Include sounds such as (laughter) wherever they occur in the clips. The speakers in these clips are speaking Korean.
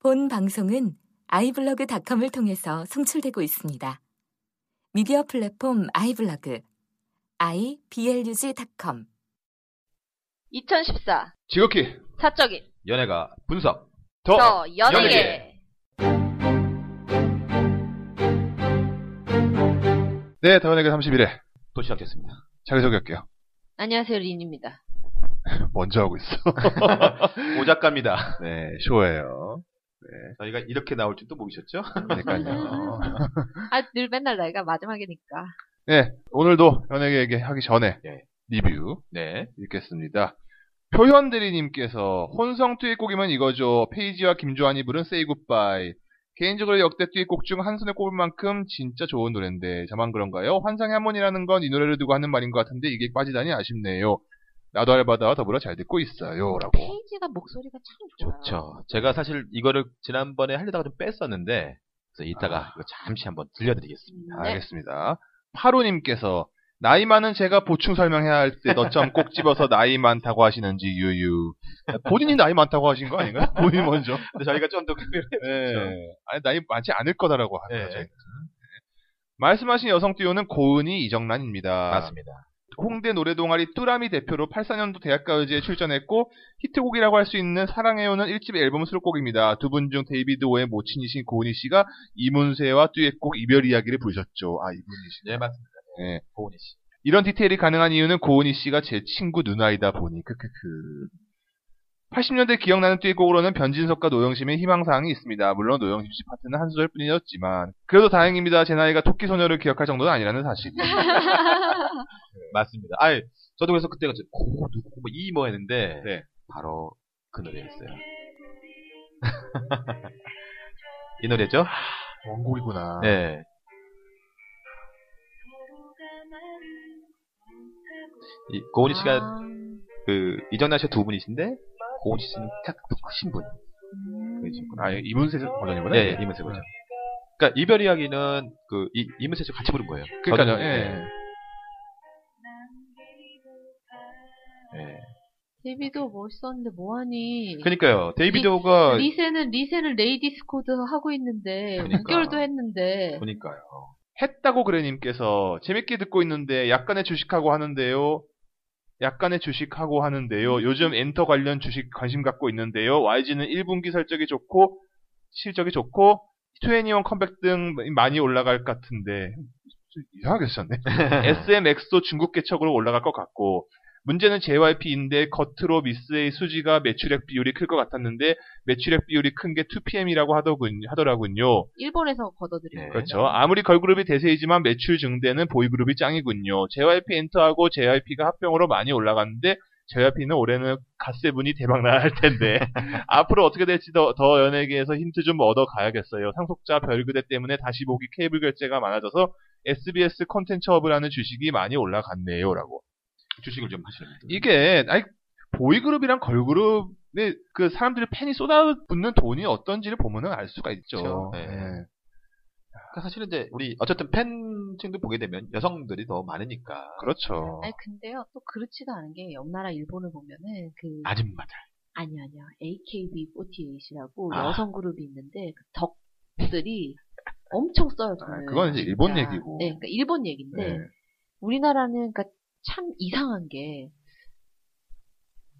본 방송은 아이블로그닷컴을 통해서 송출되고 있습니다. 미디어 플랫폼 아이블로그 iblog.com 2014 지극히 사적인 연예가 분석. 더저 연예계 연예계. 네, 더 연예계 31회 또 시작됐습니다. 자기소개할게요. 안녕하세요 린입니다. (laughs) 먼저 하고 있어. (laughs) (laughs) 오 작가입니다. 네, 쇼예요. 저희가 이렇게 나올 줄또 모르셨죠? 그러니까요. 아 늘 맨날 나이가 마지막이니까. 네, 오늘도 연예계 얘기 하기 전에 네. 리뷰 네. 읽겠습니다. 표현대리님께서 혼성 듀엣곡이면 이거죠. 페이지와 김조한이 부른 Say Goodbye. 개인적으로 역대 듀엣곡 중 한 손에 꼽을 만큼 진짜 좋은 노래인데 저만 그런가요? 환상의 화음이라는 건 이 노래를 두고 하는 말인 것 같은데 이게 빠지다니 아쉽네요. 나도 알바다와 더불어 잘 듣고 있어요. 라고. 페이지가 목소리가 참 좋아요. 좋죠. 제가 사실 이거를 지난번에 하려다가 좀 뺐었는데, 그래서 이따가 아. 이거 잠시 한번 들려드리겠습니다. 네. 알겠습니다. 파로님께서 나이 많은 제가 보충 설명해야 할 때 너점 꼭 집어서 나이 많다고 하시는지 유유. 본인이 나이 많다고 하신 거 아닌가요? (laughs) 본인 먼저. 근데 저희가 좀더 특별히 네. 아니, 나이 많지 않을 거다라고 하는 네. 거죠. 네. 말씀하신 여성 듀오는 고은이 이정란입니다. 맞습니다. 홍대 노래동아리 뚜라미 대표로 84년도 대학가요제에 출전했고 히트곡이라고 할 수 있는 사랑해요는 1집 앨범 수록곡입니다. 두 분 중 데이비드 오의 모친이신 고은희 씨가 이문세와 듀엣곡 이별 이야기를 부르셨죠. 아 이분이시. 네, 맞습니다. 네. 고은희 씨. 이런 디테일이 가능한 이유는 고은희 씨가 제 친구 누나이다 보니 크크크. 80년대 기억나는 듀엣곡으로는 변진섭과 노영심의 희망사항이 있습니다. 물론 노영심 씨 파트는 한 소절 뿐이었지만 그래도 다행입니다. 제 나이가 토끼 소녀를 기억할 정도는 아니라는 사실. (laughs) 맞습니다. 아이, 저도 그래서 그때가 고, 누구, 뭐, 이, 뭐 했는데, 네. 바로 그 노래였어요. (laughs) 이 노래죠? 원곡이구나. 네. 이, 고은희 씨가 아, 그 이정란 씨가 두 분이신데 고은희 씨는 딱 크신 분. 음. 그러시구나. 아 이문세 버전이구나. 네, 이문세 버전. 그러니까 이별 이야기는 그 이, 이문세 씨가 같이 부른 거예요. 그러니까요. 저는, 예. 예. 데이비드 멋있었는데 뭐하니? 그러니까요. 데이비드가 리세는 리세는 레이디스 코드 하고 있는데 그러니까. 6개월도 했는데 보니까요. 했다고 그래님께서 재밌게 듣고 있는데 약간의 주식하고 하는데요. 약간의 주식하고 하는데요. 요즘 엔터 관련 주식 관심 갖고 있는데요. YG는 1분기 설적이 좋고 실적이 좋고 2NE1 컴백 등 많이 올라갈 것 같은데 좀 이상하게 썼네. SMX도 (laughs) 중국 개척으로 올라갈 것 같고 문제는 JYP인데 겉으로 미쓰에이 수지가 매출액 비율이 클 것 같았는데 매출액 비율이 큰 게 2PM이라고 하더군, 하더라군요. 일본에서 걷어들인 네. 거예요. 그렇죠. 아무리 걸그룹이 대세이지만 매출 증대는 보이그룹이 짱이군요. JYP 엔터하고 JYP가 합병으로 많이 올라갔는데 JYP는 올해는 갓세븐이 대박 나야 할 텐데 (laughs) 앞으로 어떻게 될지 더, 더 연예계에서 힌트 좀 얻어 가야겠어요. 상속자 별그대 때문에 다시 보기 케이블 결제가 많아져서 SBS 콘텐츠업을 하는 주식이 많이 올라갔네요라고. 주식을 좀 하시는 분들. 이게 아니 보이그룹이랑 걸그룹에 그 사람들이 팬이 쏟아붓는 돈이 어떤지를 보면은 알 수가 있죠. 그렇죠. 네. 네. 그러니까 사실은 이제 우리 어쨌든 팬층들 보게 되면 여성들이 더 많으니까 그렇죠. 아니 근데요 또 그렇지도 않은 게 옆나라 일본을 보면은 그 아줌마들. 아니 아니요 AKB48이라고 아. 여성 그룹이 있는데 그 덕들이 엄청 써요 돈을. 아, 그건 이제 일본. 얘기고. 네, 그러니까 일본 얘기인데 네. 우리나라는 그러니까 참 이상한 게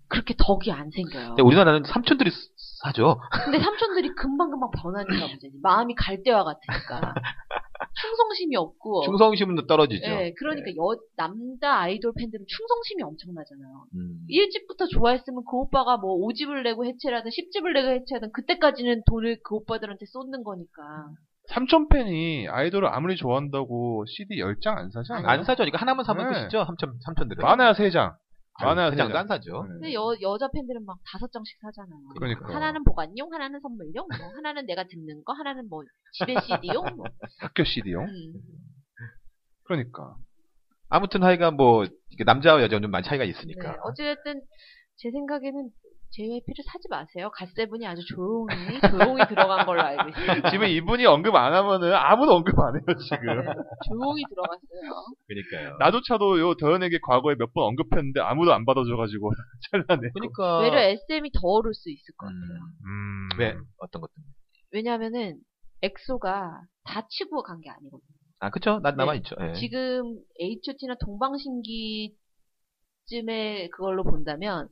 그렇게 덕이 안 생겨요. 근데 우리나라는 삼촌들이 쓰- 사죠. 근데 삼촌들이 금방금방 변하니까 문제지. 마음이 갈 때와 같으니까. (laughs) 충성심이 없고. 충성심은 떨어지죠. 네, 그러니까 여, 남자 아이돌 팬들은 충성심이 엄청나잖아요. 음. 1집부터 좋아했으면 그 오빠가 뭐 5집을 내고 해체라든 10집을 내고 해체하든 그때까지는 돈을 그 오빠들한테 쏟는 거니까. 삼촌 팬이 아이돌을 아무리 좋아한다고 CD 10장 안 사지 않아요? 안 사죠. 이거 하나만 사면 네. 끝이죠. 삼촌 삼촌들은. 많아야 3장. 많아야 그냥 3장. 안 사죠. 근데 여, 여자 팬들은 막 다섯 장씩 사잖아요. 그러니까. 하나는 보관용, 하나는 선물용, 뭐 하나는 내가 듣는 거, 하나는 뭐 집에 CD용, 뭐. 학교 CD용. 음. 그러니까. 아무튼 하여간 뭐 남자와 여자는 좀 많이 차이가 있으니까. 네, 어쨌든 제 생각에는 JYP를 사지 마세요. 갓세븐이 아주 조용히 조용히 들어간 걸로 알고 있어요. 지금 이분이 언급 안 하면은 아무도 언급 안 해요, 지금. 네, (laughs) 조용히 들어갔어요. 그러니까요. 나조차도 요 더현에게 과거에 몇 번 언급했는데 아무도 안 받아줘가지고 (laughs) 찰나네. 그러니까 외려 SM이 더 오를 수 있을 것 같아요. 음, 음. 왜 어떤 것들? 왜냐하면은 엑소가 다 치고 간 게 아니거든요. 아 그쵸? 나 남아 네. 있죠. 예. 지금 H.O.T나 동방신기 쯤에 그걸로 본다면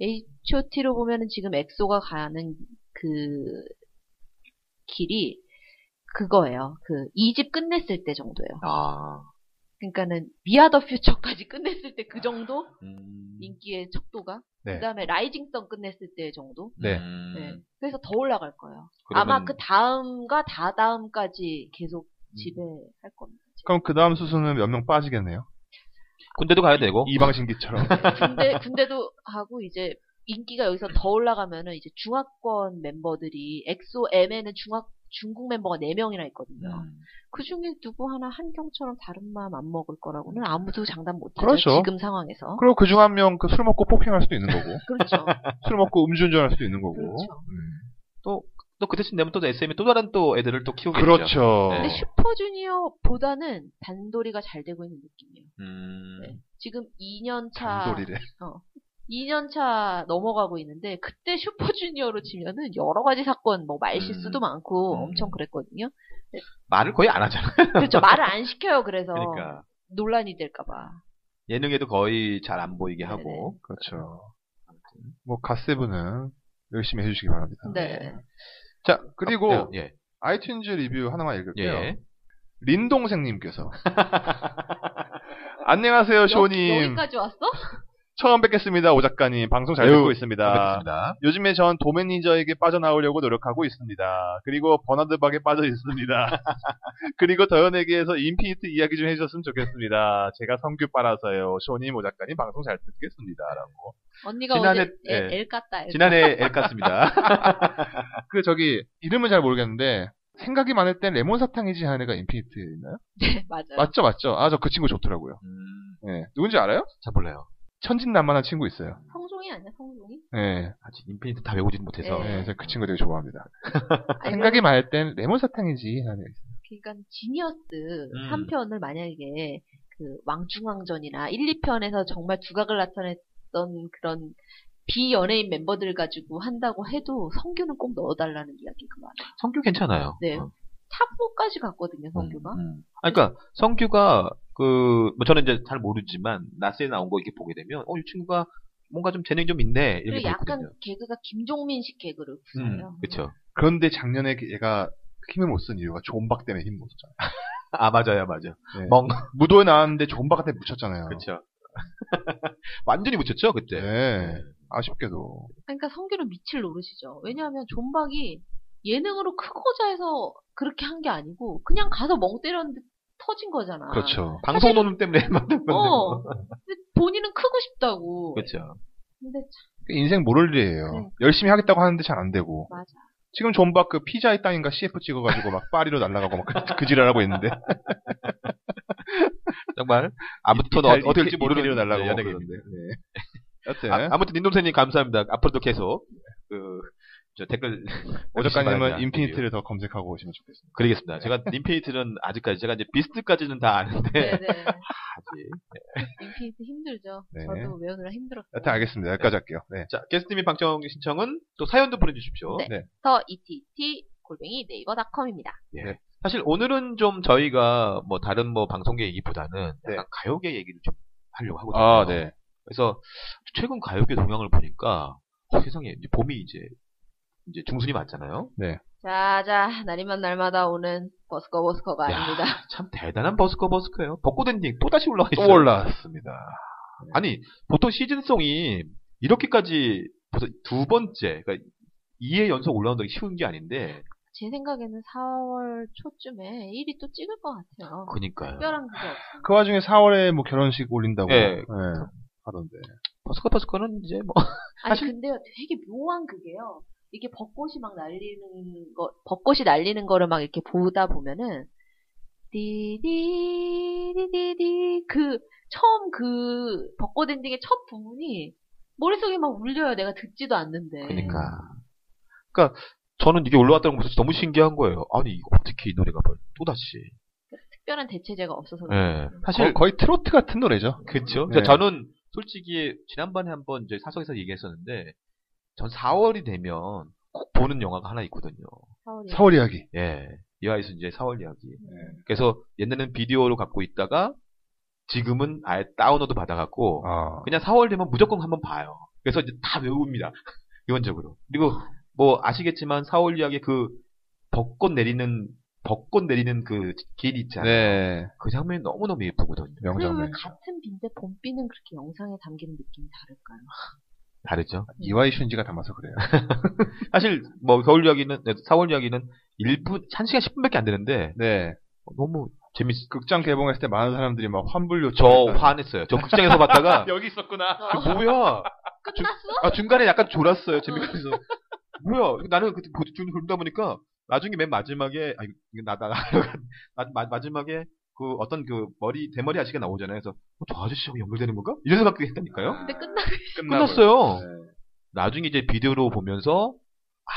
H.O.T로 보면은 지금 엑소가 가는 그 길이 그거예요. 그 2집 끝냈을 때 정도예요. 아. 그러니까는 미아 더 퓨처까지 끝냈을 때 그 정도 음. 인기의 척도가 네. 그다음에 라이징 선 끝냈을 때 정도. 네. 음. 네. 그래서 더 올라갈 거예요. 그러면- 아마 그 다음과 다다음까지 계속 지배할 겁니다. 그럼 그 다음 수순은 몇 명 빠지겠네요. 군대도 가야 되고. 이방신기처럼. 군대 군대도 하고 이제 인기가 여기서 더 올라가면은 이제 중화권 멤버들이 엑소 M에는 중학 중국 멤버가 4명이나 있거든요. 음. 그 중에 누구 하나 한경처럼 다른 마음 안 먹을 거라고는 아무도 장담 못 하죠. 그렇죠. 지금 상황에서. 그리고 그 중 한 명 그 술 먹고 폭행할 수도 있는 거고. 그렇죠. (laughs) 술 먹고 음주운전할 수도 있는 거고. 그렇죠. 또그 대신 되면 또 SM이 또 다른 또 애들을 또 키우겠죠. 그렇죠. 네. 근데 슈퍼주니어보다는 단도리가 잘 되고 있는 느낌이에요. 음. 네. 지금 2년 차 단도리래. 2년 (laughs) 차 넘어가고 있는데 그때 슈퍼주니어로 치면은 여러 가지 사건 뭐 말실수도 음. 많고 음. 엄청 그랬거든요. 말을 거의 안 하잖아. 그렇죠. 말을 안 시켜요. 그래서 그러니까 논란이 될까봐. 예능에도 거의 잘 안 보이게 네네. 하고. 그렇죠. 뭐 갓세븐은 열심히 해주시기 바랍니다. 네. 자 그리고 아, 예. 아이튠즈 리뷰 하나만 읽을게요. 예. 린 동생님께서 (laughs) 안녕하세요 쇼님 여기까지 왔어? 처음 뵙겠습니다 오 작가님 방송 잘 듣고 있습니다. 반갑습니다. 요즘에 전 도매니저에게 빠져나오려고 노력하고 있습니다. 그리고 버나드박에 빠져 있습니다. (laughs) 그리고 더현에게서 인피니트 이야기 좀 해주셨으면 좋겠습니다. 제가 성규 빨아서요. 쇼님 오 작가님 방송 잘 듣겠습니다 라고. 언니가 지난해- 어제 엘, 예. 엘 깠다. 엘 지난해 엘 같습니다. (laughs) (laughs) 그 저기 이름은 잘 모르겠는데 생각이 많을 땐 레몬 사탕이지 하는 애가 인피니트였나요? (laughs) 네, 맞아요. 맞죠, 맞죠. 아 저 그 친구 좋더라고요. 음, 네. 누군지 알아요? 잘 몰라요. 천진난만한 친구 있어요. 성종이 아니야, 성종이? 네. 아직 인피니트 다 외우지는 못해서. 네. 네, 저그 친구 되게 좋아합니다. (laughs) 아니, 생각이 많을 땐 레몬 사탕이지 하는 애 있어요. 그러니까 지니어스 음. 3편을 만약에 그 왕중왕전이나 1, 2편에서 정말 두각을 나타냈던 그런 비연예인 멤버들 가지고 한다고 해도 성규는 꼭 넣어달라는 이야기가 많아요. 성규 괜찮아요. 네. 어. top 4까지 갔거든요, 성규가. 음, 음. 아, 그러니까 성규가 그 뭐 저는 이제 잘 모르지만 라스에 나온 거 이렇게 보게 되면 어 이 친구가 뭔가 좀 재능이 좀 있네 이렇게 그리고 약간 보거든요. 개그가 김종민식 개그를 부어요. 음, 그렇죠. 그런데 작년에 얘가 힘을 못 쓴 이유가 존박 때문에 힘 못 썼잖아요. (laughs) 아 맞아요, 맞아요. 네. 멍. 무도에 나왔는데 존박한테 묻혔잖아요. 그렇죠. 완전히 묻혔죠 그때. 네. 아쉽게도. 그러니까 성규는 밑을 노르시죠. 왜냐하면 존박이 예능으로 크고자 해서 그렇게 한 게 아니고 그냥 가서 멍 때렸는데 터진 거잖아. 그렇죠. 방송 노는 때문에 (laughs) 만든 건데. 어. 근데 본인은 크고 싶다고. 그렇죠. 근데 참 인생 모를 일이에요. 네. 열심히 하겠다고 하는데 잘 안 되고. 맞아. 지금 존박 그 피자의 땅인가 CF 찍어가지고 막 파리로 날아가고 막 그, 그 지랄하고 있는데. 정말 아무튼 이탈- 어, 어떻게 될지 이탈- 모르는 날아가고 연예계입니다. 그러는데. 네. 여튼 아, 아무튼 닌놈새님 감사합니다. 앞으로도 계속 그 저 댓글 (laughs) 오 해주시기 작가님은 바랍니다. 인피니트를 더 검색하고 오시면 좋겠습니다. 그러겠습니다. 제가 인피니트는 아직까지 제가 이제 비스트까지는 다 아는데 네네. (laughs) 아직 인피니트 힘들죠. 네. 저도 외우느라 힘들었어요. 여튼 알겠습니다. 여기까지 할게요. 네. 자 게스트님이 방청 신청은 또 사연도 보내주십시오. 네. 더 ETT 골뱅이 네이버닷컴입니다. 예. 사실 오늘은 좀 저희가 뭐 다른 뭐 방송계 얘기보다는 네. 약간 가요계 얘기를 좀 하려고 하거든요. 아, 네. 그래서 최근 가요계 동향을 보니까 어, 세상에 이제 봄이 이제 이제 중순이 맞잖아요. 자자 날이면 날마다 오는 버스커 버스커가 야, 아닙니다. 참 대단한 버스커 버스커예요. 벚꽃 엔딩 또 다시 올라와 있어요. 또 올라왔습니다. 아니 보통 시즌송이 이렇게까지 벌써 두 번째, 그러니까 2회 연속 올라온다기 쉬운 게 아닌데, 제 생각에는 4월 초쯤에 1위 또 찍을 것 같아요. 그니까요. 특별한 그게 없어요. 그 와중에 4월에 뭐 결혼식 올린다고. 예. 하던데. 버스커 버스커는 이제 뭐 아니 사실- 근데요 되게 묘한 그게요. 이게 벚꽃이 막 날리는 거, 벚꽃이 날리는 거를 막 이렇게 보다 보면은 디디디디디 그 처음 그 벚꽃 엔딩의 첫 부분이 머릿속에 막 울려요. 내가 듣지도 않는데. 그러니까. 그러니까 저는 이게 올라왔다는 것이 너무 신기한 거예요. 아니 이거 어떻게 이 노래가 또 다시? 특별한 대체제가 없어서. 네. 사실 사실 거의 트로트 같은 노래죠. 그렇죠. 네. 저는 솔직히 지난번에 한번 이제 사석에서 얘기했었는데 전 4월이 되면 꼭 보는 영화가 하나 있거든요. 사월이. 사월 이야기. 예. 이하이 순지의 4월 이야기. 네. 그래서 옛날에는 비디오로 갖고 있다가 지금은 아예 다운로드 받아갖고 아. 그냥 4월 되면 무조건 한번 봐요. 그래서 이제 다 외웁니다. (laughs) 기본적으로. 그리고 뭐 아시겠지만 4월 이야기 그 벚꽃 내리는 벚꽃 내리는 그길 있잖아요. 네. 그 장면이 너무너무 예쁘거든요. 명장면. 같은 빈대 봄비는 그렇게 영상에 담기는 느낌이 다를까요? 다르죠. 이와이 슌지가 담아서 그래요. (laughs) 사실 뭐 겨울 이야기는 4월 이야기는 1분 1시간 10분밖에 안 되는데 네. 너무 재밌 극장 개봉했을 때 많은 사람들이 막 환불 저 요청. 화냈어요. 저 (laughs) 극장에서 봤다가 (laughs) 여기 있었구나. 그 뭐야? 끝났어? 아, 중간에 약간 졸았어요. 재밌어서. 뭐야? 나는 그때 보중 졸다 보니까 나중에 맨 마지막에 아 이거 나나나 (laughs) 마- 마지막에 그 어떤 그 머리 대머리 아저씨가 나오잖아요. 그래서 어, 저 아저씨하고 연결되는 건가? 이런 생각도 했다니까요. 근데 끝나 끝났어요. 네. 나중에 이제 비디오로 보면서 아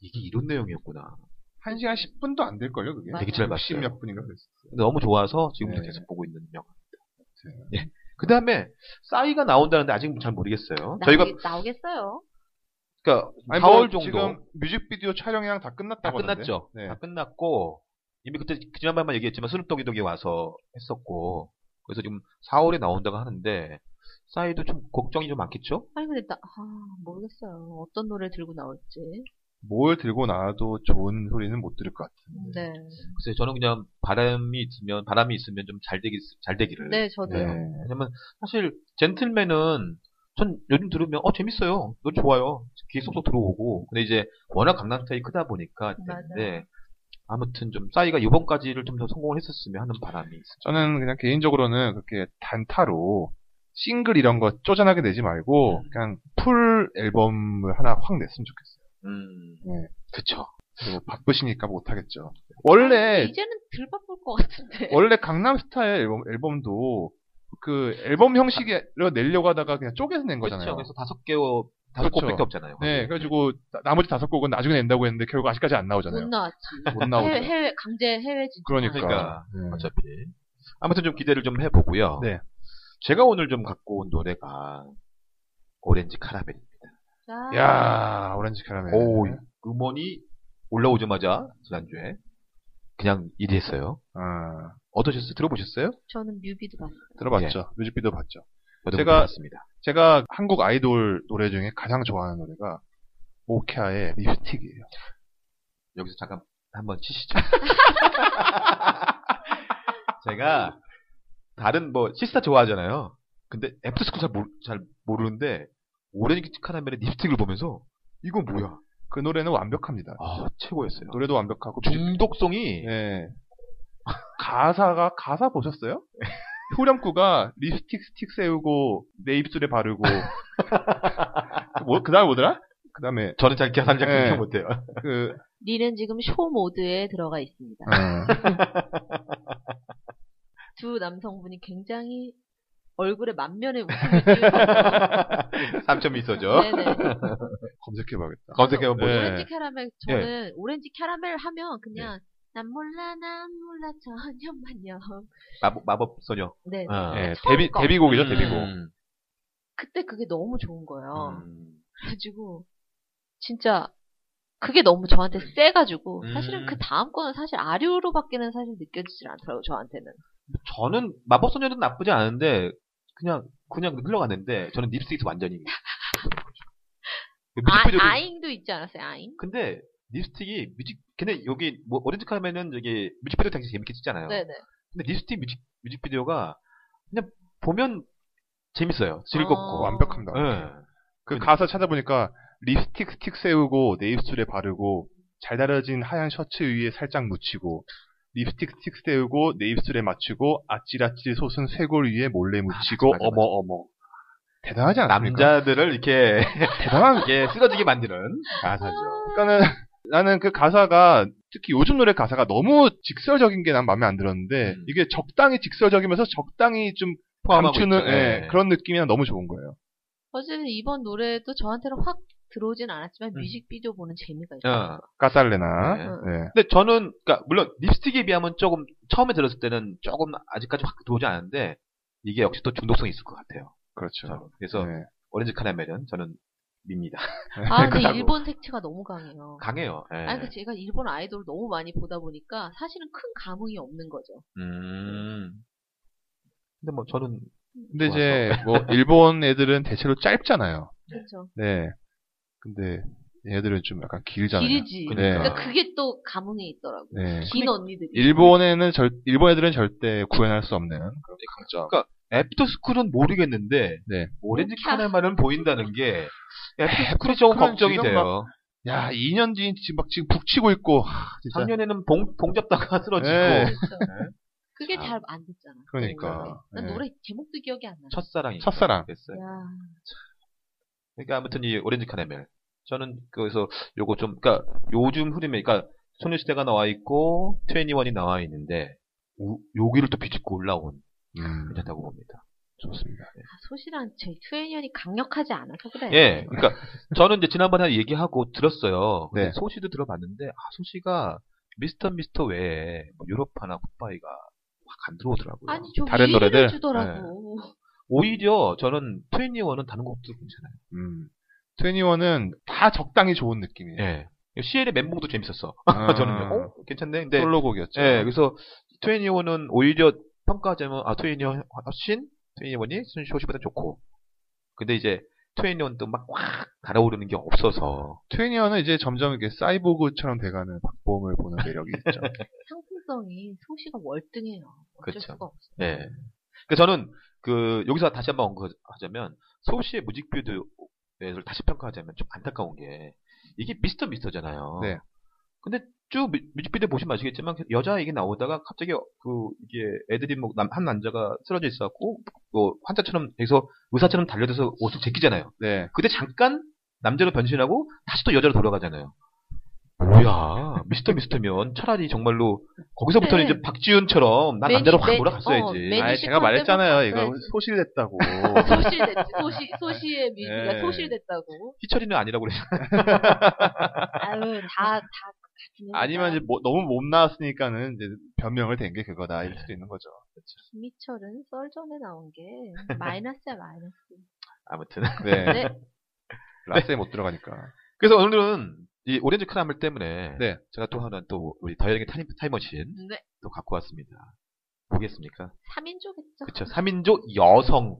이게 이런 내용이었구나. 1시간 10분도 안 될걸요, 그게? 되게 짧았어요. 60몇 분인가 그랬어요. 너무 좋아서 지금도 네. 계속 보고 있는 영화입니다. 예. 그 다음에 싸이가 나온다는데 아직 잘 모르겠어요. 저희가 나오겠, 나오겠어요. 그러니까 아니, 4월 뭐 정도 지금 뮤직비디오 촬영이랑 다 끝났다고 다? 끝났죠. 네. 다 끝났고 이미 그때 지난번만 얘기했지만 스눕독이 독이 와서 했었고 그래서 지금 4월에 나온다고 하는데 싸이도 좀 걱정이 좀 많겠죠? 아니 근데 나 아, 모르겠어요. 어떤 노래 들고 나올지. 뭘 들고 나와도 좋은 소리는 못 들을 것 같은데. 네. 그래서 저는 그냥 바람이 있으면 바람이 있으면 좀 잘 되기 잘 되기를. 네, 저도요. 네. 왜냐면 사실 젠틀맨은 전 요즘 들으면 어 재밌어요. 노래 좋아요. 귀에 쏙쏙 들어오고. 근데 이제 워낙 강남 스타일이 크다 보니까 되는데 아무튼 좀 싸이가 이번까지를 좀 더 성공을 했었으면 하는 바람이 있습니다. 저는 그냥 개인적으로는 그렇게 단타로 싱글 이런 거 쪼잔하게 내지 말고 음. 그냥 풀 앨범을 하나 확 냈으면 좋겠어요. 음, 네. 그쵸. 그리고 바쁘시니까 못하겠죠. 원래 이제는 덜 바쁠 것 같은데. 원래 강남 스타일 앨범, 앨범도 그 앨범 형식으로 내려고 하다가 그냥 쪼개서 낸 그렇죠. 거잖아요. 그래서 다섯 개, 다섯 그렇죠. 곡밖에 없잖아요. 네, 그래가지고 나- 나머지 다섯 곡은 나중에 낸다고 했는데 결국 아직까지 안못 나오잖아요. 나왔지. 못 나오죠. 해외, 해외 강제 해외 진출. 그러니까. 그러니까. 네. 어차피. 아무튼 좀 기대를 좀 해보고요. 네. 제가 오늘 좀 갖고 온 노래가 오렌지 카라멜입니다. 자, 야 오렌지 캐러멜. 오, 음원이 올라오자마자 지난주에 그냥 1위 했어요. 아, 어떠셨어요? 들어보셨어요? 저는 뮤비도 봤어요. 들어봤죠. 뮤직비디오 봤죠. 제가- 들어봤습니다. 제가 한국 아이돌 노래 중에 가장 좋아하는 노래가 오케아의 립스틱이에요. 여기서 잠깐 한번 치시죠. (laughs) 제가 다른 뭐 시스타 좋아하잖아요. 근데 애프터스쿨 잘, 모르, 잘 모르는데 오렌지 카라멜의 립스틱을 보면서 이건 뭐야? 그 노래는 완벽합니다. 아 최고였어요. 노래도 완벽하고 중독성이 예. 가사가 가사 보셨어요? (laughs) 후렴구가 립스틱 스틱 세우고 내 입술에 바르고 (laughs) 뭐 그다음에 뭐더라? 그다음에 저는 잘 기억 잘 네. 기억 못해요. 그 니는 지금 쇼 모드에 들어가 있습니다. 어, (laughs) 두 남성분이 굉장히 얼굴에 만면에 웃음을 띄우고 3점 있어죠. 네네. 검색해봐야겠다. 검색해보면 네. 오렌지 캐러멜 저는 오렌지 캐러멜 하면 그냥 난 몰라 난 몰라 전혀만요. 마법, 마법 소녀. 네. 아. 예, 처음 데뷔 거. 데뷔곡이죠 데뷔곡. 음. 그때 그게 너무 좋은 거예요. 음. 그래가지고 진짜 그게 너무 저한테 세가지고 음. 사실은 그 다음 거는 사실 아류로밖에는 사실 느껴지질 않더라고 요 저한테는. 저는 마법 소녀도 나쁘지 않은데 그냥 그냥 흘러갔는데 저는 립스틱이 완전히 그 아, 뮤직비디오도 아잉도 있지 않았어요 아잉? 근데 립스틱이 뮤직 근데 여기 뭐 오렌지 카라멜은 여기 뮤직비디오 당시 재밌게 찍잖아요. 네네. 근데 립스틱 뮤직 뮤직비디오가 그냥 보면 재밌어요. 즐겁고 어. 완벽합니다. 예. 그 가사 찾아보니까 립스틱 스틱 세우고 내 입술에 바르고 잘 다려진 하얀 셔츠 위에 살짝 묻히고 립스틱 스틱 세우고 내 입술에 맞추고 아찔아찔 솟은 쇄골 위에 몰래 묻히고 맞아, 맞아, 어머 어머 대단하지 않습니까? 남자들을 이렇게 (laughs) 대단한 이렇게 쓰러지게 만드는 가사죠. 그러니까는 나는 그 가사가 특히 요즘 노래 가사가 너무 직설적인 게 난 마음에 안 들었는데 음. 이게 적당히 직설적이면서 적당히 좀 포함하고 감추는. 예, 네. 그런 느낌이 난 너무 좋은 거예요. 어쨌든 이번 노래도 저한테는 확 들어오진 않았지만 음. 뮤직비디오 보는 재미가 있어요. 어. 까살레나. 네. 네. 근데 저는 그러니까 물론 립스틱에 비하면 조금 처음에 들었을 때는 조금 아직까지 확 들어오지 않았는데 이게 역시 또 중독성이 있을 것 같아요. 그렇죠. 저는. 그래서 네. 오렌지 카라멜은 저는 밉니다. (laughs) 아, 근데. 일본 색채가 너무 강해요. 강해요. 예. 아니, 그 제가 일본 아이돌을 너무 많이 보다 보니까 사실은 큰 감흥이 없는 거죠. 음. 근데 뭐 저는 근데 이제 (laughs) 뭐 일본 애들은 대체로 짧잖아요. 그렇죠. 네. 근데 얘들은 좀 약간 길잖아요. 길지. 네. 그러니까 그게 또 감흥이 있더라고요. 네. 긴 언니들이. 일본에는 절 일본 애들은 절대 구현할 수 없는 그런 강점. 그러니까 애프터 스쿨은 모르겠는데 네. 오렌지 캬. 카라멜은 보인다는 게 애프터 스쿨이 조금 걱정이 돼요. 야, 2년 뒤 지금 막 지금 북치고 있고 하, 진짜. 작년에는 봉, 봉 잡다가 (laughs) 쓰러지고 네. 그렇죠. 그게 참. 잘안 됐잖아. 그러니까. 난 네. 노래 제목도 기억이 안 나. 첫사랑이 첫사랑. 됐어요. 야, 그러니까 아무튼 이 오렌지 카라멜 저는 그래서 요거 좀 그러니까 요즘 흐름에 그러니까 소녀시대가 나와 있고 투애니원이 나와 있는데 우- 여기를 또 비집고 올라온 음, 괜찮다고 봅니다. 좋습니다. 아, 소시랑 저희 투애니원이 강력하지 않아서 그래. 예, 그러니까 저는 이제 지난번에 얘기하고 들었어요. 네. 소시도 들어봤는데 아 소시가 미스터 미스터 외에 뭐 Europa나 Goodbye가 확안 들어오더라고요. 아니 좀 다른 노래들? 해주더라고. 오히려 저는 트웬티원은 다른 곡도 괜찮아요. 음. 21은 다 적당히 좋은 느낌이에요. 예. CL의 멤버도 재밌었어. 아, (laughs) 저는 어 괜찮네. 근데 솔로곡이었죠. 예, 그래서 트웬티원은 오히려 평가하자면 아 트웬티원 훨씬 트웬티원이 소시보다 좋고. 근데 이제 트웬티원도 막 확 달아오르는 게 없어서 트웬티원은 이제 점점 이렇게 사이보그처럼 돼가는 박봄을 보는 매력이 있죠. (laughs) 상품성이 소시가 월등해요. 어쩔 그쵸. 수가 없어. 예. 그 저는 그 여기서 다시 한번 언급하자면 소시의 뮤직비디오를 다시 평가하자면 좀 안타까운 게 이게 미스터 미스터잖아요. 네. 근데 쭉 뮤- 뮤직비디오 보시면 아시겠지만 여자 얘기 나오다가 갑자기 그 이게 애들이 뭐한 남자가 쓰러져 있었고 뭐 환자처럼 해서 의사처럼 달려들어서 옷을 제끼잖아요. 네. 근데 잠깐 남자로 변신하고 다시 또 여자로 돌아가잖아요. 뭐야 (laughs) 미스터 미스터면 차라리 정말로 거기서부터는 그래. 이제 박지윤처럼 난 매니- 남자로 확 매- 몰아갔어야지. 어, 아, 시컨 제가 말했잖아요. 이거 바꿔야지. 소실됐다고. (laughs) 소실됐지. 소시 소시의 뮤비가 네. 소실됐다고. 희철이는 아니라고 그래. 아유 다다. 아니면 이제 뭐- 너무 못 나왔으니까는 이제 변명을 된게 그거다 이럴 수도 있는 거죠. 김희철은 썰전에 나온 게 마이너스야 마이너스. (laughs) 네. 아무튼 네. 라스에 못 들어가니까. 그래서 오늘은 이 오렌지 크라멜 때문에 네. 제가 또 하나 또 우리 다이어링의 타임, 타임머신 네. 또 갖고 왔습니다. 보겠습니까? 3인조겠죠. 그쵸. 3인조 여성.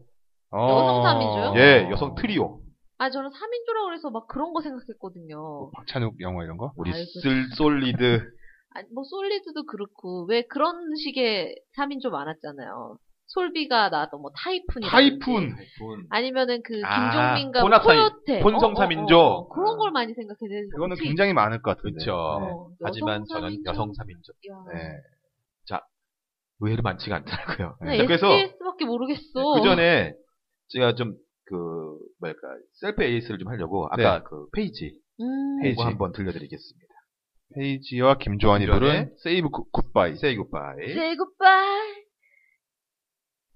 여성 삼인조요? 예, 여성 트리오. 아 저는 3인조라고 그래서 막 그런 거 생각했거든요. 박찬욱 영화 이런 거? 우리 아이고. 쓸 솔리드. 아니 뭐 솔리드도 그렇고 왜 그런 식의 3인조 많았잖아요. 솔비가 나왔던 뭐 타이푼이 타이푼. 아니면은 그 아, 김종민과 뭐 혼합 사이- 코요태 혼성 어, 어, 삼인조. 어, 어. 그런 걸 많이 생각했는데 그거는 굉장히 많을 것 같은데. 그쵸. 어, 하지만 여성 저는 삼인조? 여성 3인조. 야, 네. 의외로 많지가 않더라고요. 나 자, 그래서 SES밖에 모르겠어. 그 전에 제가 좀 그 뭐랄까 self AS를 좀 하려고 아까 네. 그 페이지 음, 페이지. 한번 들려드리겠습니다. 페이지와 김조한이 부른 Say Good- Goodbye. Say Goodbye. Say goodbye.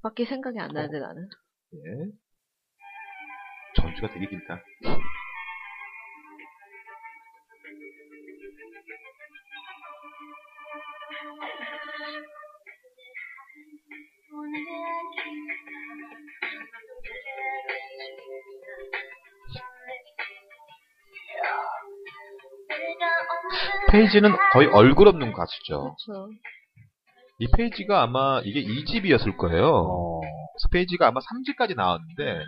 밖에 생각이 안 나는데 나는. 예. 전주가 되게 길다. 페이지는 거의 얼굴 없는 가수죠. 그렇죠. 이 페이지가 아마 이게 2집이었을 거예요. 어. 그래서 페이지가 아마 3집까지 나왔는데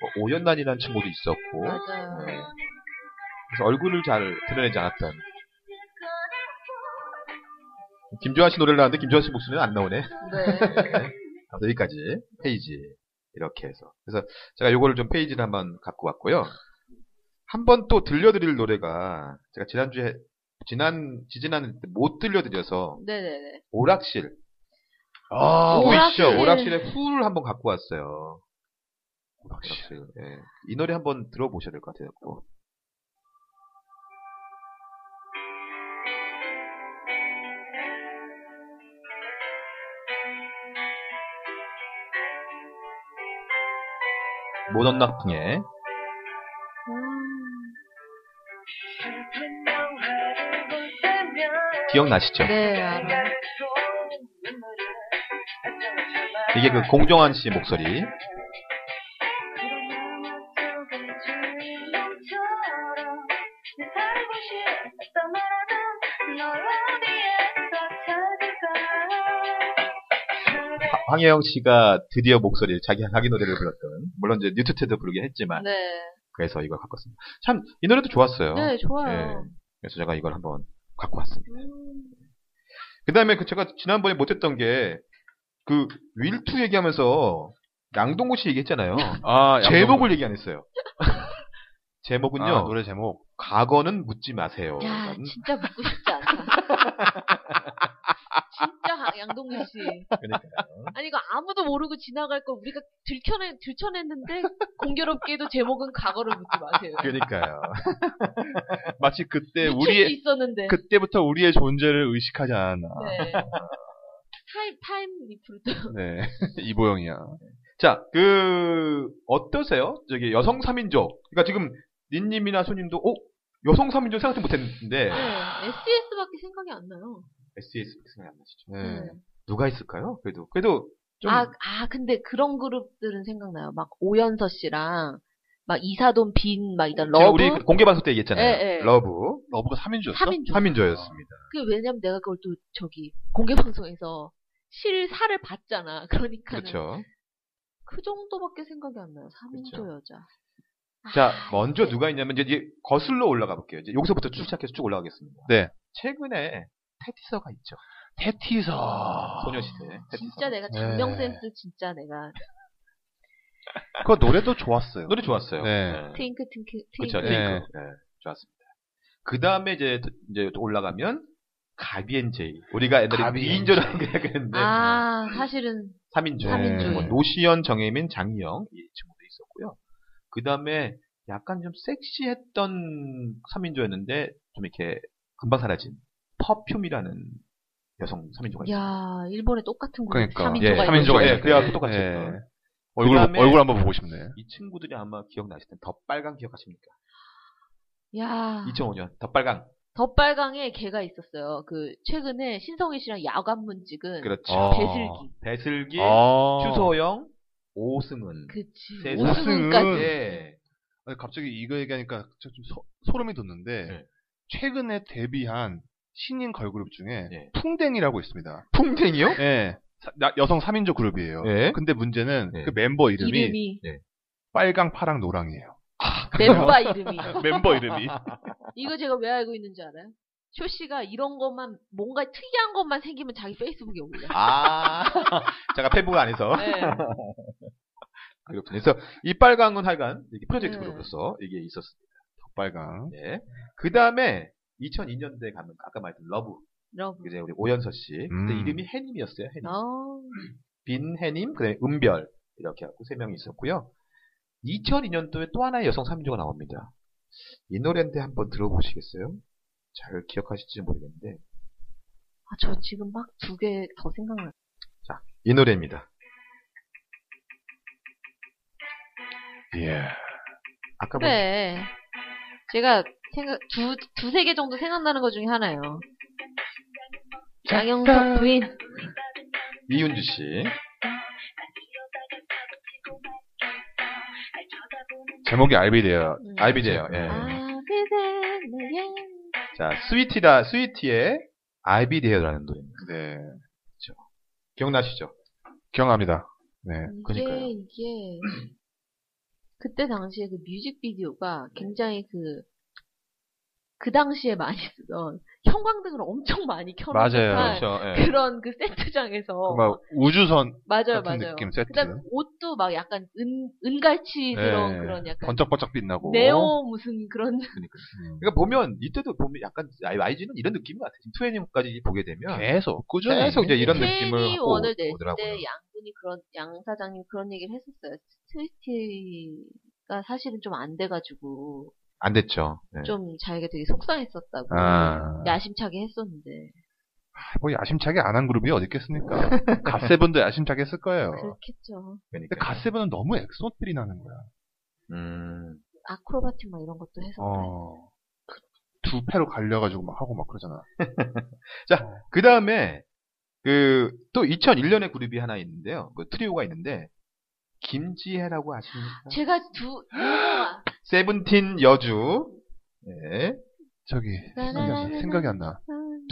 뭐 오연단이라는 친구도 있었고 맞아요. 네. 그래서 얼굴을 잘 드러내지 않았던 김조한 씨 노래를 나왔는데 김조한 씨 목소리는 안 나오네. 네. (laughs) 네. 여기까지 페이지 이렇게 해서 그래서 제가 요거를 좀 페이지를 한번 갖고 왔고요. 한번 또 들려드릴 노래가 제가 지난주에 지난 지지난 때못 들려드려서 네네네. 오락실 아, 보고 오락실. 있죠. 오락실의 훌 한번 갖고 왔어요. 오락실. 오락실. 예. 이 노래 한번 들어보셔야 될 것 같아요. 또. 모던 락풍의 기억나시죠? 네, 알아. 이게 그 공정한 씨 목소리. 하- 황혜영 씨가 드디어 목소리를 자기 자기 노래를 불렀던 물론 이제 뉴트 테도 부르긴 했지만 네. 그래서 이걸 갖고 왔습니다. 참 이 노래도 좋았어요. 네, 좋아요. 예. 그래서 제가 이걸 한번 갖고 왔습니다. 음. 그 다음에 그 제가 지난번에 못했던 게 그 윌투 얘기하면서 양동구 씨 얘기했잖아요. 아, 제목을 얘기 안 했어요. (laughs) 제목은요. 아, 노래 제목. 과거는 묻지 마세요. 야, 진짜 묻고 싶지 않다. (laughs) 진짜 하- 양동근 씨. 그러니까요. 아니 이거 아무도 모르고 지나갈 거 우리가 들켜내 들춰냈는데 공교롭게도 제목은 과거를 묻지 마세요. 그러니까요. (laughs) 마치 그때 우리의 있었는데. 그때부터 우리의 존재를 의식하지 않았나. 네. time time leap route. 네. (laughs) 이보영이야. 자, 그 어떠세요? 저기 여성 3인조. 그러니까 지금 닌님이나 손님도 어 여성 3인조 생각도 못했는데 네. SES밖에 생각이 안 나요. SES 생각이 안 나시죠? 네. 네. 누가 있을까요? 그래도 그래도 좀 아, 아, 근데 그런 그룹들은 생각나요. 막 오연서 씨랑 막 이사돈 빈 막 이런 제가 러브. 우리 그 공개 방송 때 얘기했잖아요. 예, 예. 러브 러브가 3인조였어? 3인조. 3인조였습니다. 그 왜냐면 내가 그걸 또 저기 공개 방송에서 실사를 봤잖아. (laughs) 그러니까 그렇죠. 그 정도밖에 생각이 안 나요. 3인조 그렇죠. 여자. 자, 아, 먼저 이게- 누가 있냐면 이제 이제 거슬러 올라가 볼게요. 이제 여기서부터 쭉 시작해서 쭉 올라가겠습니다. 네. 최근에 태티서가 있죠. 태티서. 소녀시대. 태티서. 진짜 내가 네. 작명 센스 진짜 내가 그 노래도 좋았어요. 노래 좋았어요. 네. Twinkle Twinkle 그렇죠. Twinkle. 네. 네. 네. 좋았습니다. 그 다음에 이제 또- 이제 또 올라가면 가비앤제이. 우리가 가비 미인조라고 제이. 생각했는데 아 사실은 3인조. 삼인조. 뭐 노시연, 정혜민, 장희영 이 친구도 있었고요. 그 다음에 약간 좀 섹시했던 3인조였는데 좀 이렇게 금방 사라진 퍼퓸이라는 여성 3인조가 있어요. 야 일본에 똑같은 그룹 그러니까. 3인조가 예, 있는 3인조가 거예요. 예, 그래갖고 똑같이 예. 했던. 얼굴, 얼굴 한번 보고 싶네. 이 친구들이 아마 기억나실 텐데 덧빨강 기억하십니까? 야 2005년 덧빨강. 덧빨강에 걔가 있었어요. 그 최근에 신성희 씨랑 야관문 찍은 그렇죠. 어. 배슬기. 배슬기, 아. 추소영, 오승은. 그치. 세 오승은까지. 예. 아니, 갑자기 이거 얘기하니까 저좀 소, 름이 돋는데 네. 최근에 데뷔한 신인 걸그룹 중에 네. 풍뎅이라고 있습니다. 풍뎅이요? 예. 사- 나- 여성 3인조 그룹이에요. 네. 근데 문제는 네. 그 멤버 이름이, 이름이 빨강, 파랑, 노랑이에요. (laughs) 멤버 이름이. (laughs) 멤버 이름이. (laughs) 이거 제가 왜 알고 있는지 알아요? 쇼 씨가 이런 것만 뭔가 특이한 것만 생기면 자기 페이스북에 올려. 아. 제가 페북 안에서. 네. 그렇군요. 그래서 이 빨강은 하여간 이게 프로젝트 네. 그룹으로서 이게 있었습니다. 빨강. 네. 그 다음에 2002년도에 가면 아까 말했던 러브. 러브. 이제 우리 오연서 씨. 그때 음. 이름이 해님이었어요. 해님. 어. 빈 해님, 그다음에 은별 이렇게 하고 세 명이 있었고요. 2002년도에 또 하나의 여성 3인조가 나옵니다. 이 노래인데 한번 들어보시겠어요? 잘 기억하실지 모르겠는데 아, 저 지금 막 두 개 더 생각나. 이 노래입니다. 예. 아까 뭐 그래. 제가 생각 두 두세 개 정도 생각나는 것 중에 하나요. 장영석 부인. 이윤주 씨, 제목이 알비데요. 음. 알비데요. 예. 아. 자, 스위티다, 스위티의 there라는 노래입니다. 네. 기억나시죠? 기억납니다. 네. 이게 그러니까요. 이게 그때 당시에 그 뮤직비디오가 굉장히 그 그 당시에 많이 쓰던 형광등을 엄청 많이 켜놓은 그렇죠. 예. 그런 그 세트장에서 막 우주선 맞아요, 같은 맞아요. 느낌 세트. 그다음 옷도 막 약간 은 은갈치 들어온 네. 그런 약간 번쩍번쩍 빛나고. 네오 무슨 그런 그러니까. 음. 그러니까 보면 이때도 보면 약간 YG는 이런 느낌인 것 같아요. 지금 2NM까지 보게 되면 계속 꾸준히. 계속 이제 이런 느낌을 하고 원을 낼 오더라고요. 때 양분이 그런 양 사장님 그런 얘기를 했었어요. 스위티가 사실은 좀 안 돼가지고 안 됐죠. 예. 좀 자기가 되게 속상했었다고 아. 야심차게 했었는데 뭐 야심차게 안 한 그룹이 어디 있겠습니까? (laughs) 갓세븐도 야심차게 했을 거예요. 그렇겠죠. 근데 그러니까. 갓세븐은 너무 엑소 feel이 나는 거야. 음. acrobatic 막 이런 것도 해서. 어. 두 패로 갈려가지고 막 하고 막 그러잖아. (laughs) 그 다음에, 그, 또 2001년에 그룹이 하나 있는데요. 그 트리오가 있는데, 김지혜라고 아십니까? 제가 두. (gasps) 세븐틴 여주, 예, 저기 생각이, 안- 생각이 안 나.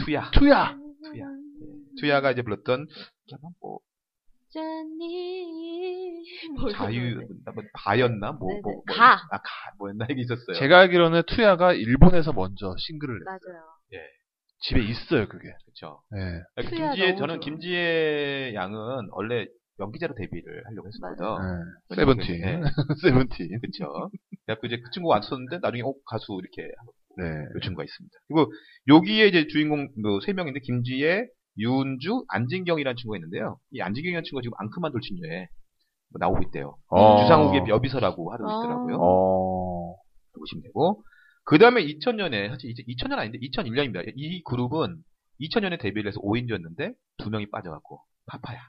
투야. 투야. 투야. 투야가 이제 불렀던, 뭐. 뭐 자유. 뭐, 바였나? 뭐, 네네. 뭐, 뭐, 가. 아, 가, 뭐였나? 이게 있었어요. 제가 알기로는 투야가 일본에서 먼저 싱글을 냈어요. 맞아요. 집에 있어요 그게. 그쵸. 네. 투야 김지혜, 너무 저는 좋아. 김지혜 양은 원래 연기자로 데뷔를 하려고 했었거든요. 네. 세븐틴. 네. (laughs) 세븐틴. 그쵸. 그래갖고 이제 그 친구가 왔었는데 나중에 어, 가수 이렇게 네. 요 친구가 있습니다. 그리고 여기에 이제 주인공 뭐세 명인데 김지혜, 윤주, 안진경이라는 친구가 있는데요. 이 안진경이라는 친구가 지금 앙크만 돌침녀에 뭐 나오고 있대요. 어. 주상욱의 여비서라고 하고 아. 있더라고요. 어. 보시면 되고. 그 다음에 2000년에, 사실 이제 2000년 아닌데 2001년입니다. 이 그룹은 2000년에 데뷔를 해서 5인조였는데 두 명이 빠져갖고 파파야.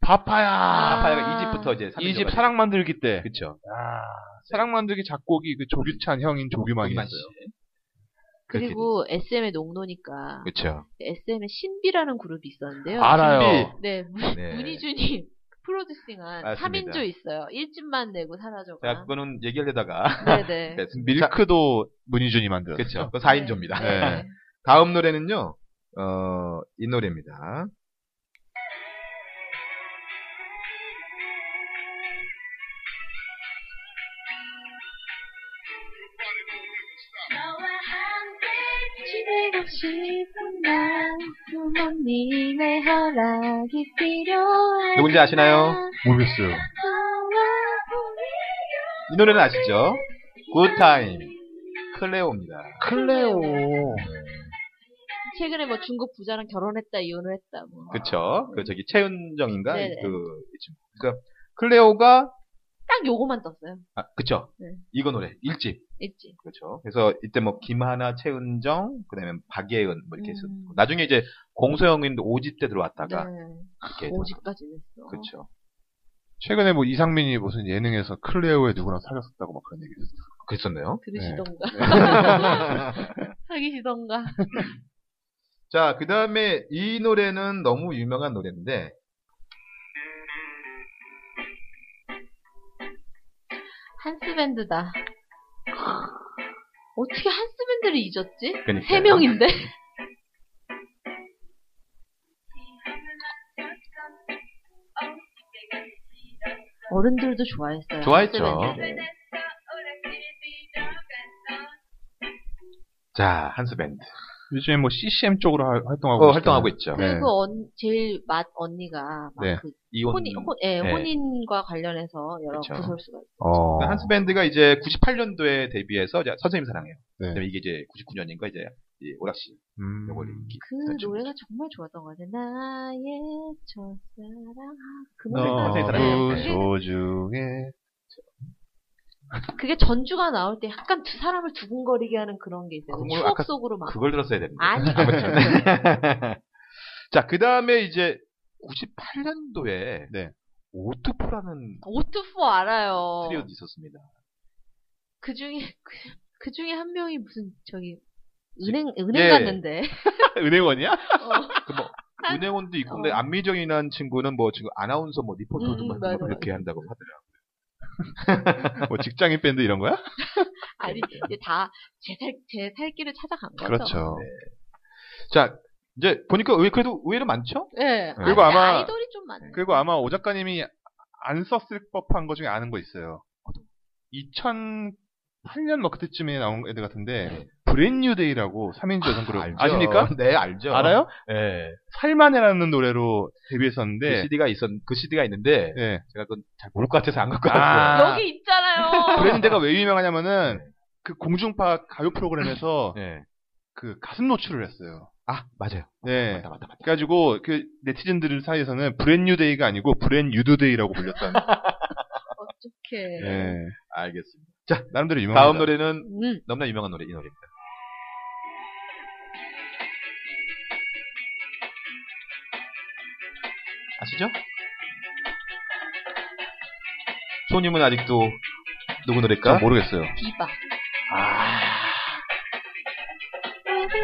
파파야. 파파야가 이 집부터 이제 이 집 사랑 만들기 때. 그쵸. 아, 사랑 만들기 작곡이 그 조규찬 형인 조규만이 조규만 했어요. 씨. 그리고 SM의 농노니까 그쵸. SM의 신비라는 그룹이 있었는데요. 알아요. 네, 문, 네. 문희준이 (laughs) 프로듀싱한 맞습니다. 3인조 있어요. 1집만 내고 사라져가. 제가 그거는 얘기하려다가. (laughs) 네네. 뺐습니다. 밀크도 문희준이 만들었어요. 그쵸. 그 4인조입니다. 네. 다음 노래는요, 어, 이 노래입니다. 누군지 아시나요? 모르겠어요. 이 노래는 아시죠? 굿타임. 클레오입니다. 클레오. 최근에 뭐 중국 부자랑 결혼했다 이혼을 했다 뭐 그쵸. 그, 저기, 최은정인가? 네네. 그, 이 친구. 그러니까, 클레오가, 딱 요거만 떴어요 아, 그쵸. 네. 이거 노래, 일집 있지 그렇죠. 그래서 이때 뭐 김하나, 최은정, 그다음에 박예은 뭐 이렇게 음. 했었고 나중에 이제 공소영인도 5집 때 들어왔다가 네 이렇게 해서. 5집까지 냈어 그렇죠. 최근에 뭐 이상민이 무슨 예능에서 클레오의 누구랑 사귀었었다고 막 그런 얘기 했어요. 그랬었네요. 들으시던가 (laughs) 사귀시던가 (laughs) 자, 그 다음에 이 노래는 너무 유명한 노래인데 한스밴드다 어떻게 한스밴드를 잊었지? 그러니까요. 세 명인데 (laughs) 어른들도 좋아했어요. 좋아했죠. 한스밴드를. 자, 한스밴드. 요즘에 뭐 CCM 쪽으로 하- 활동하고 어, 있어요. 활동하고 있죠. 네. 그리고 언, 제일 맛 언니가 막 네. 그 이혼. 혼인, 혼, 예, 네. 혼인과 관련해서 여러 그쵸. 구설수가 있어요. 어. 그러니까 한스 밴드가 이제 98년도에 데뷔해서 이제 선생님 사랑해요. 네. 그다음에 이게 이제 99년인가 이제 이 오락실 음. 요걸 인기. 그. 노래가 정말 좋았던 것 같아요. 나의 첫사랑. 그 너- 노래가. 그게, 소중해. 그게 전주가 나올 때 약간 두 사람을 두근거리게 하는 그런 게 있어요. 그걸 추억 아까 속으로 막. 그걸 들었어야 됩니다. 아니. (laughs) (laughs) 자, 그 다음에 이제 98년도에 네. 오트포라는 오트포 알아요. 트리오도 있었습니다. 그 중에, 그, 그 중에 한 명이 무슨, 저기, 은행, 은행 예. 갔는데. (laughs) 은행원이야? 어. 그 뭐, 한- 은행원도 있고, 근데 어. 안미정이라는 친구는 뭐 지금 아나운서 뭐 리포터도 음, 막 맞아, 이렇게 한다고 하더라고요. 뭐 직장인 밴드 이런 거야? (laughs) 아니, 이제 다, 제 살, 제 살길을 찾아간 거죠. 그렇죠. 자, 이제 보니까 의, 그래도 의외로 많죠? 예. 그리고 아니, 아마- 아이돌이 좀 많네. 그리고 아마 오 작가님이 안 썼을 법한 것 중에 아는 거 있어요. 2008년 뭐 그때쯤에 나온 애들 같은데 네. 브랜뉴데이라고 3인조 여성 그룹 알죠. 아십니까? 네, 알죠. 알아요? 네. 살만해라는 노래로 그 데뷔했었는데 CD가 있었, 그 CD가 있는데, 네. 제가 그건 잘 모를 것 같아서 안 갖고 왔어요. 아, 여기 있잖아요. (laughs) 브랜뉴데이가 왜 유명하냐면은 그 공중파 가요 프로그램에서 (laughs) 네. 그 가슴 노출을 했어요. 아, 맞아요. 네. 맞다, 맞다, 맞다. 그래가지고 그 네티즌들 사이에서는 브랜뉴데이가 아니고 브랜누드데이라고 불렸다는. (laughs) 어떡해. 네. 알겠습니다. 나름대로 유명합니다. 다음 노래는 음. 너무나 유명한 노래, 이 노래입니다. 아시죠? 손님은 아직도 누구 노래일까? 저 모르겠어요. 비바. 아.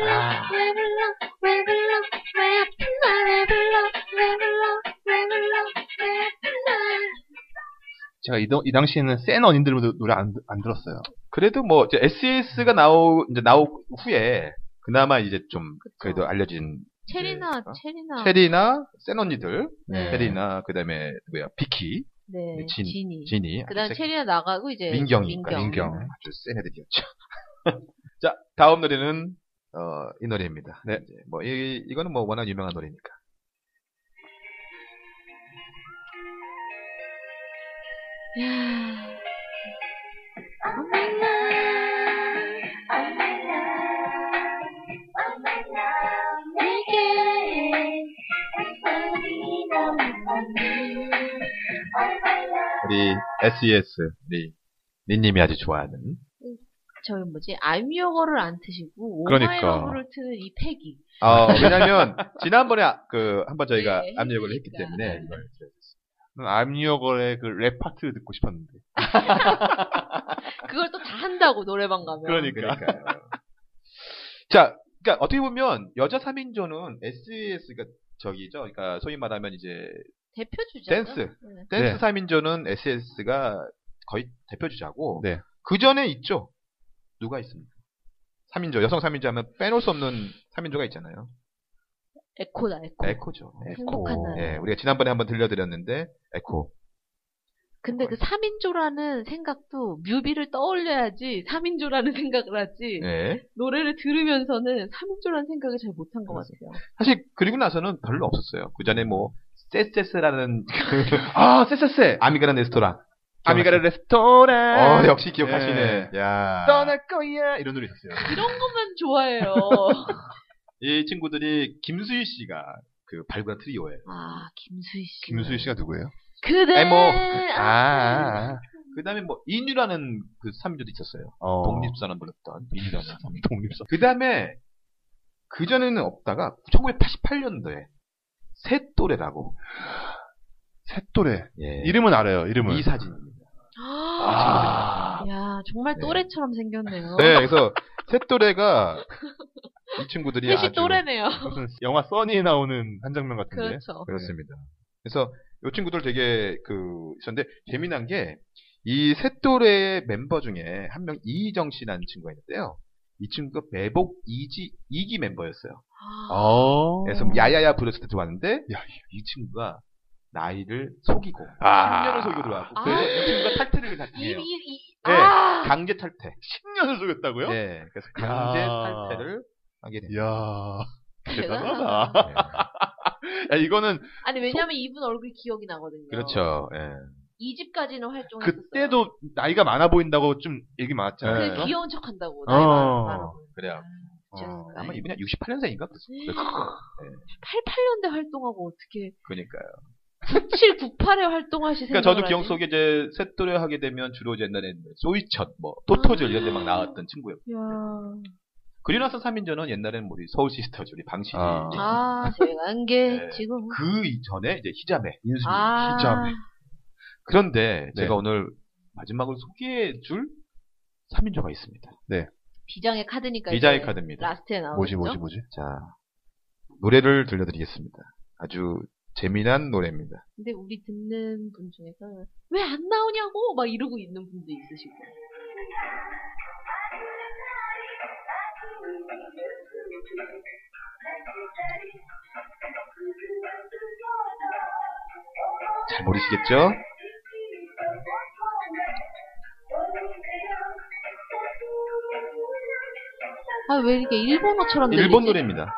아. 제가 이, 도- 이 당시에는 센 언니들 노래 안, 안 들었어요. 그래도 뭐 이제 SES가 나오 이제 나오 후에 그나마 이제 좀 그쵸. 그래도 알려진 체리나, 어? 체리나. 체리나 센 언니들, 네. 체리나 그다음에 누구야 비키, 네, 진, 진이. 진이, 그 다음 아주 세- 체리나 나가고 이제. 민경이니까 민경. 민경 아주 센 애들이었죠. (laughs) 자 다음 노래는 어, 이 노래입니다. 네. 이제 뭐 이, 이거는 뭐 워낙 유명한 노래니까. 우리 SES 우리 니님이 아주 좋아하는 저희 뭐지 I'm Your Girl을 안 트시고 그러니까. Oh My Love를 트는 이 패기. 어, 왜냐면 지난번에 아- 그 한번 저희가 (laughs) 네, 압력을 했기. 때문에 네. 이걸 I'm Your Girl의 그 랩 파트 듣고 싶었는데. (laughs) 그걸 또 다 한다고 노래방 가면. 그러니까. 자, 그러니까 어떻게 보면 여자 3인조는 SES가 저기죠. 그러니까 소위 말하면 이제 대표 주자. 댄스. 네. 댄스 네. 3인조는 SES가 거의 대표 주자고 네. 그 전에 있죠. 누가 있습니까? 3인조, 여성 3인조 하면 빼놓을 수 없는 3인조가 있잖아요. 에코다 에코. 에코죠. 행복한 날. 예, 우리가 지난번에 한번 들려드렸는데 에코. 근데 그 3인조라는 생각도 뮤비를 떠올려야지 3인조라는 (laughs) 생각을 하지 예. 노래를 들으면서는 3인조라는 생각을 잘 못한 것 같아요. 사실 그리고 나서는 별로 없었어요. 그 전에 뭐 세세스라는 (laughs) 아, 쎄쎄쎄! 아미가라 레스토랑. 아미가르 레스토랑! 어, 역시 기억하시네. 예. 야. 떠날 거야! 이런 노래 있었어요. 이런 것만 좋아해요. (laughs) 이 친구들이 김수희 씨가 그 발굴한 트리오예요. 아 김수희 씨. 김수희 씨가 누구예요? 그대. 아니, 뭐, 아, 아. 그 다음에 뭐, 인유라는 그 3인조도 있었어요. 어. 독립선언 불렀던 인유라는 3인조. 독립선. 그 다음에, 그전에는 없다가, 1988년도에, 셋또래라고. 셋도래. 예. 이름은 알아요, 이름은. 이 사진입니다. 아. 아. 야 정말 네. 또래처럼 생겼네요. 네, 그래서, 셋또래가, 이 (laughs) 친구들이 셋이 아주. 또래네요. 무슨 영화 써니에 나오는 한 장면 같은데. 그렇죠. 그렇습니다. 그래서, 이 친구들 되게, 그, 있었는데, 재미난 게, 이 셋또래의 멤버 중에 한 명 이희정 씨라는 친구가 있는데요. 이 친구가 매복 2기, 2기 멤버였어요. 아. 어. 그래서 뭐 야야야 부르스 때 들어왔는데 야, 이 친구가 나이를 속이고 아. 10년을 속이고 들어왔고 아. 그래서 이 친구가 탈퇴를 이, 했네요. 이, 이, 네. 아. 강제 탈퇴. 10년을 속였다고요? 네, 그래서 강제 야. 탈퇴를 하게 됩니다. 이야. (laughs) 대단하다. 대단하다. 야, 이거는 아니 왜냐면 이분 얼굴 기억이 나거든요. 그렇죠. 예. 2집까지는 활동했었어요. 그때도 나이가 많아 보인다고 좀 얘기 많았잖아요. 네. 그래서 귀여운 척 한다고. 어. 나이 많아, 많아 보여. 그래요. 어. 아마 이분이 68년생인가 그랬어요. 88년대 활동하고 어떻게 그러니까요. 97, 98에 활동하시 그러니까 저도 기억? 속에 이제 셋돌에 하게 되면 주로 이제 옛날에 소이첫, 뭐 토토즐 이런 데 막 나왔던 친구예요. 야. 그리고 나서 3인조는 옛날에는 뭐 우리 서울 시스터즈, 우리 방시지. 아. 아, 제가 한게 네. 지금 그 이전에 이제 희자매, 인순이, 아. 희자매. 그런데 네. 제가 오늘 마지막으로 소개해 줄 3인조가 있습니다. 비장의 카드니까 비장의 카드입니다. last에 나오죠. 뭐지, 뭐지, 뭐지? 자, 노래를 들려드리겠습니다. 아주 재미난 노래입니다. 근데 우리 듣는 분 중에서 왜 안 나오냐고 막 이러고 있는 분도 있으시고. 잘 모르시겠죠? 아 왜 이렇게 일본어처럼 들리지? 일본 노래입니다.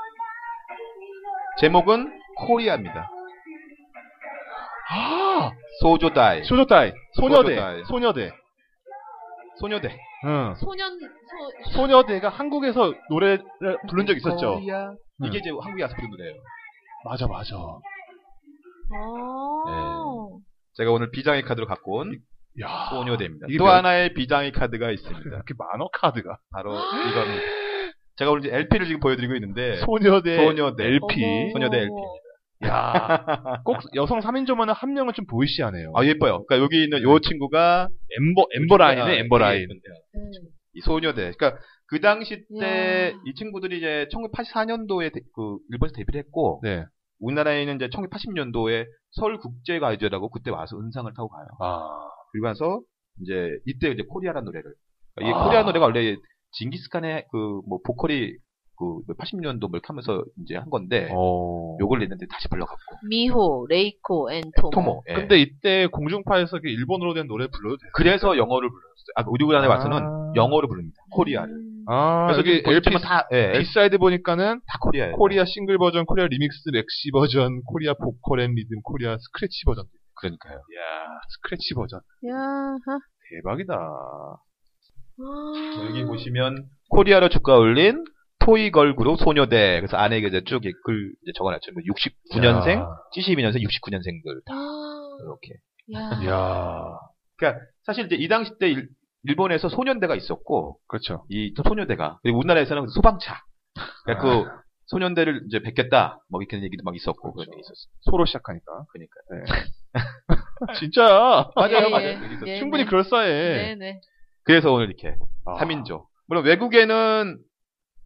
제목은 코리아입니다. 아! 소조다이. 소녀다이. 소녀대. 소녀다이. 소녀대. 소녀대. 응. 소년 소 소녀대가 한국에서 노래를 부른 적 있었죠. 코리아. 응. 이게 이제 한국에 와서 부른 노래예요. 맞아, 맞아. 아. 제가 오늘 비장의 카드로 갖고 온 야. 소녀대입니다. 또 몇- 하나의 비장의 카드가 있습니다. 이렇게 많어, 카드가. 바로 이겁니다. 제가 오늘 이제 LP를 지금 보여드리고 있는데 소녀대. 소녀대. LP. 소녀대 LP. 야, (laughs) 꼭 여성 3인조면 한 명은 좀 boyish하네요. 아 예뻐요. 그러니까 여기 있는 요 친구가 엠버 엠버 라인이네, 엠버 라인. 음. 이 소녀대. 그러니까 그 당시 때 야. 이 친구들이 이제 1984년도에 그 일본에서 데뷔를 했고 네. 우리나라에는 이제 1980년도에 서울 국제 가요제라고 그때 와서 은상을 타고 가요. 아, 그리고 나서 이제 이때 이제 코리아라는 노래를 그러니까 이 아. 코리아 노래가 원래 징기스칸의 그 뭐 보컬이 그 80년도 뭘 하면서 이제 한 건데 어. 요걸 냈는데 다시 불러갖고 미호, 레이코, and 토모. 토모. 예. 근데 이때 공중파에서 이렇게 일본어로 된 노래 불러도 돼요? 그래서 영어를 불렀어요. 아, 우리나라에 아. 와서는 영어를 부릅니다. 코리아를. 음. 아, 그래서 여기 LP 보시면 다, 예, B-side 보니까는 다 코리아예요. 코리아 싱글 버전, 코리아 remix maxi 버전, 코리아 vocal and rhythm, 코리아 스크래치 버전. 그러니까요. 이야, 스크래치 버전. 야 하. 대박이다. 아. 여기 보시면 코리아로 주가 올린 토이걸 그룹 소녀대. 그래서 안에 이제 쭉글 이제 적어놨죠. 69년생, 72년생, 69년생들 다 아. 이렇게. 야. 이야, 그러니까 사실 이제 이 당시 때 일, 일본에서 소년대가 있었고 그렇죠. 이 소녀대가 그리고 우리나라에서는 소방차. 그러니까 아. 그 소년대를 이제 뵙겠다. 뭐 이렇게 얘기도 막 있었고 그런 그렇죠. 게 있었어요. 소로 시작하니까. 그러니까 (laughs) 진짜. 맞아요, 예, 맞아요. 예. 네, 충분히 네. 그럴싸해. 네네. 그래서 오늘 이렇게 아. 3인조. 물론 외국에는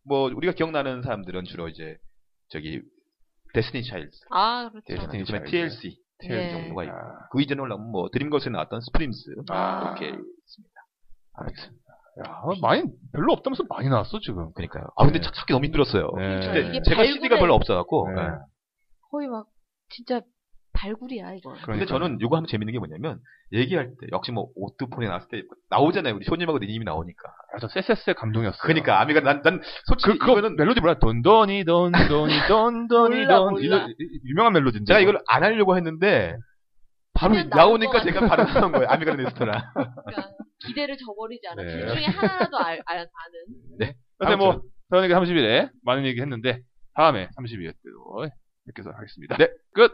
뭐 우리가 기억나는 사람들은 주로 이제 저기 데스티니 차일드, 아, 그렇죠. 데스티니 요즘에 차일드. TLC 네. 정도가 있고 아, 그 이전에 올라오면 뭐 드림걸스에 나왔던 스프림스 아. 이렇게 있습니다. 알겠습니다. 야, 많이, 별로 없다면서 많이 나왔어, 지금. 그러니까요. 아 근데 네. 찾- 찾기 너무 힘들었어요. 네. 근데 이게 제가 CD가 별로 없어갖고. 네. 네. 거의 막, 진짜, 발굴이야, 이거. 근데 그러니까. 저는 이거 하면 재밌는 게 뭐냐면 얘기할 때 역시 뭐 오트폰에 나왔을 때 나오잖아요. 우리 쇼님하고 니님이 나오니까. 아, 저 쎄쎄쎄 감동이었어요. 그러니까 아미가 난, 난 솔직히 그, 그거 이거는 멜로디 몰라. 돈돈이 돈돈이 (laughs) 돈돈이 돈. 유명한 멜로디인데. 제가 이걸 안 하려고 했는데 바로 나오니까 것 제가 바로 나온 거예요. 아미가 레스토랑. 그러니까, 기대를 저버리지 않아. 네. 둘 중에 하나라도 알, 알, 아는. 근데 뭐. 저는 30일에 많은 얘기 했는데, 다음에 32회 때도 뵙겠습니다 하겠습니다. 네. 끝!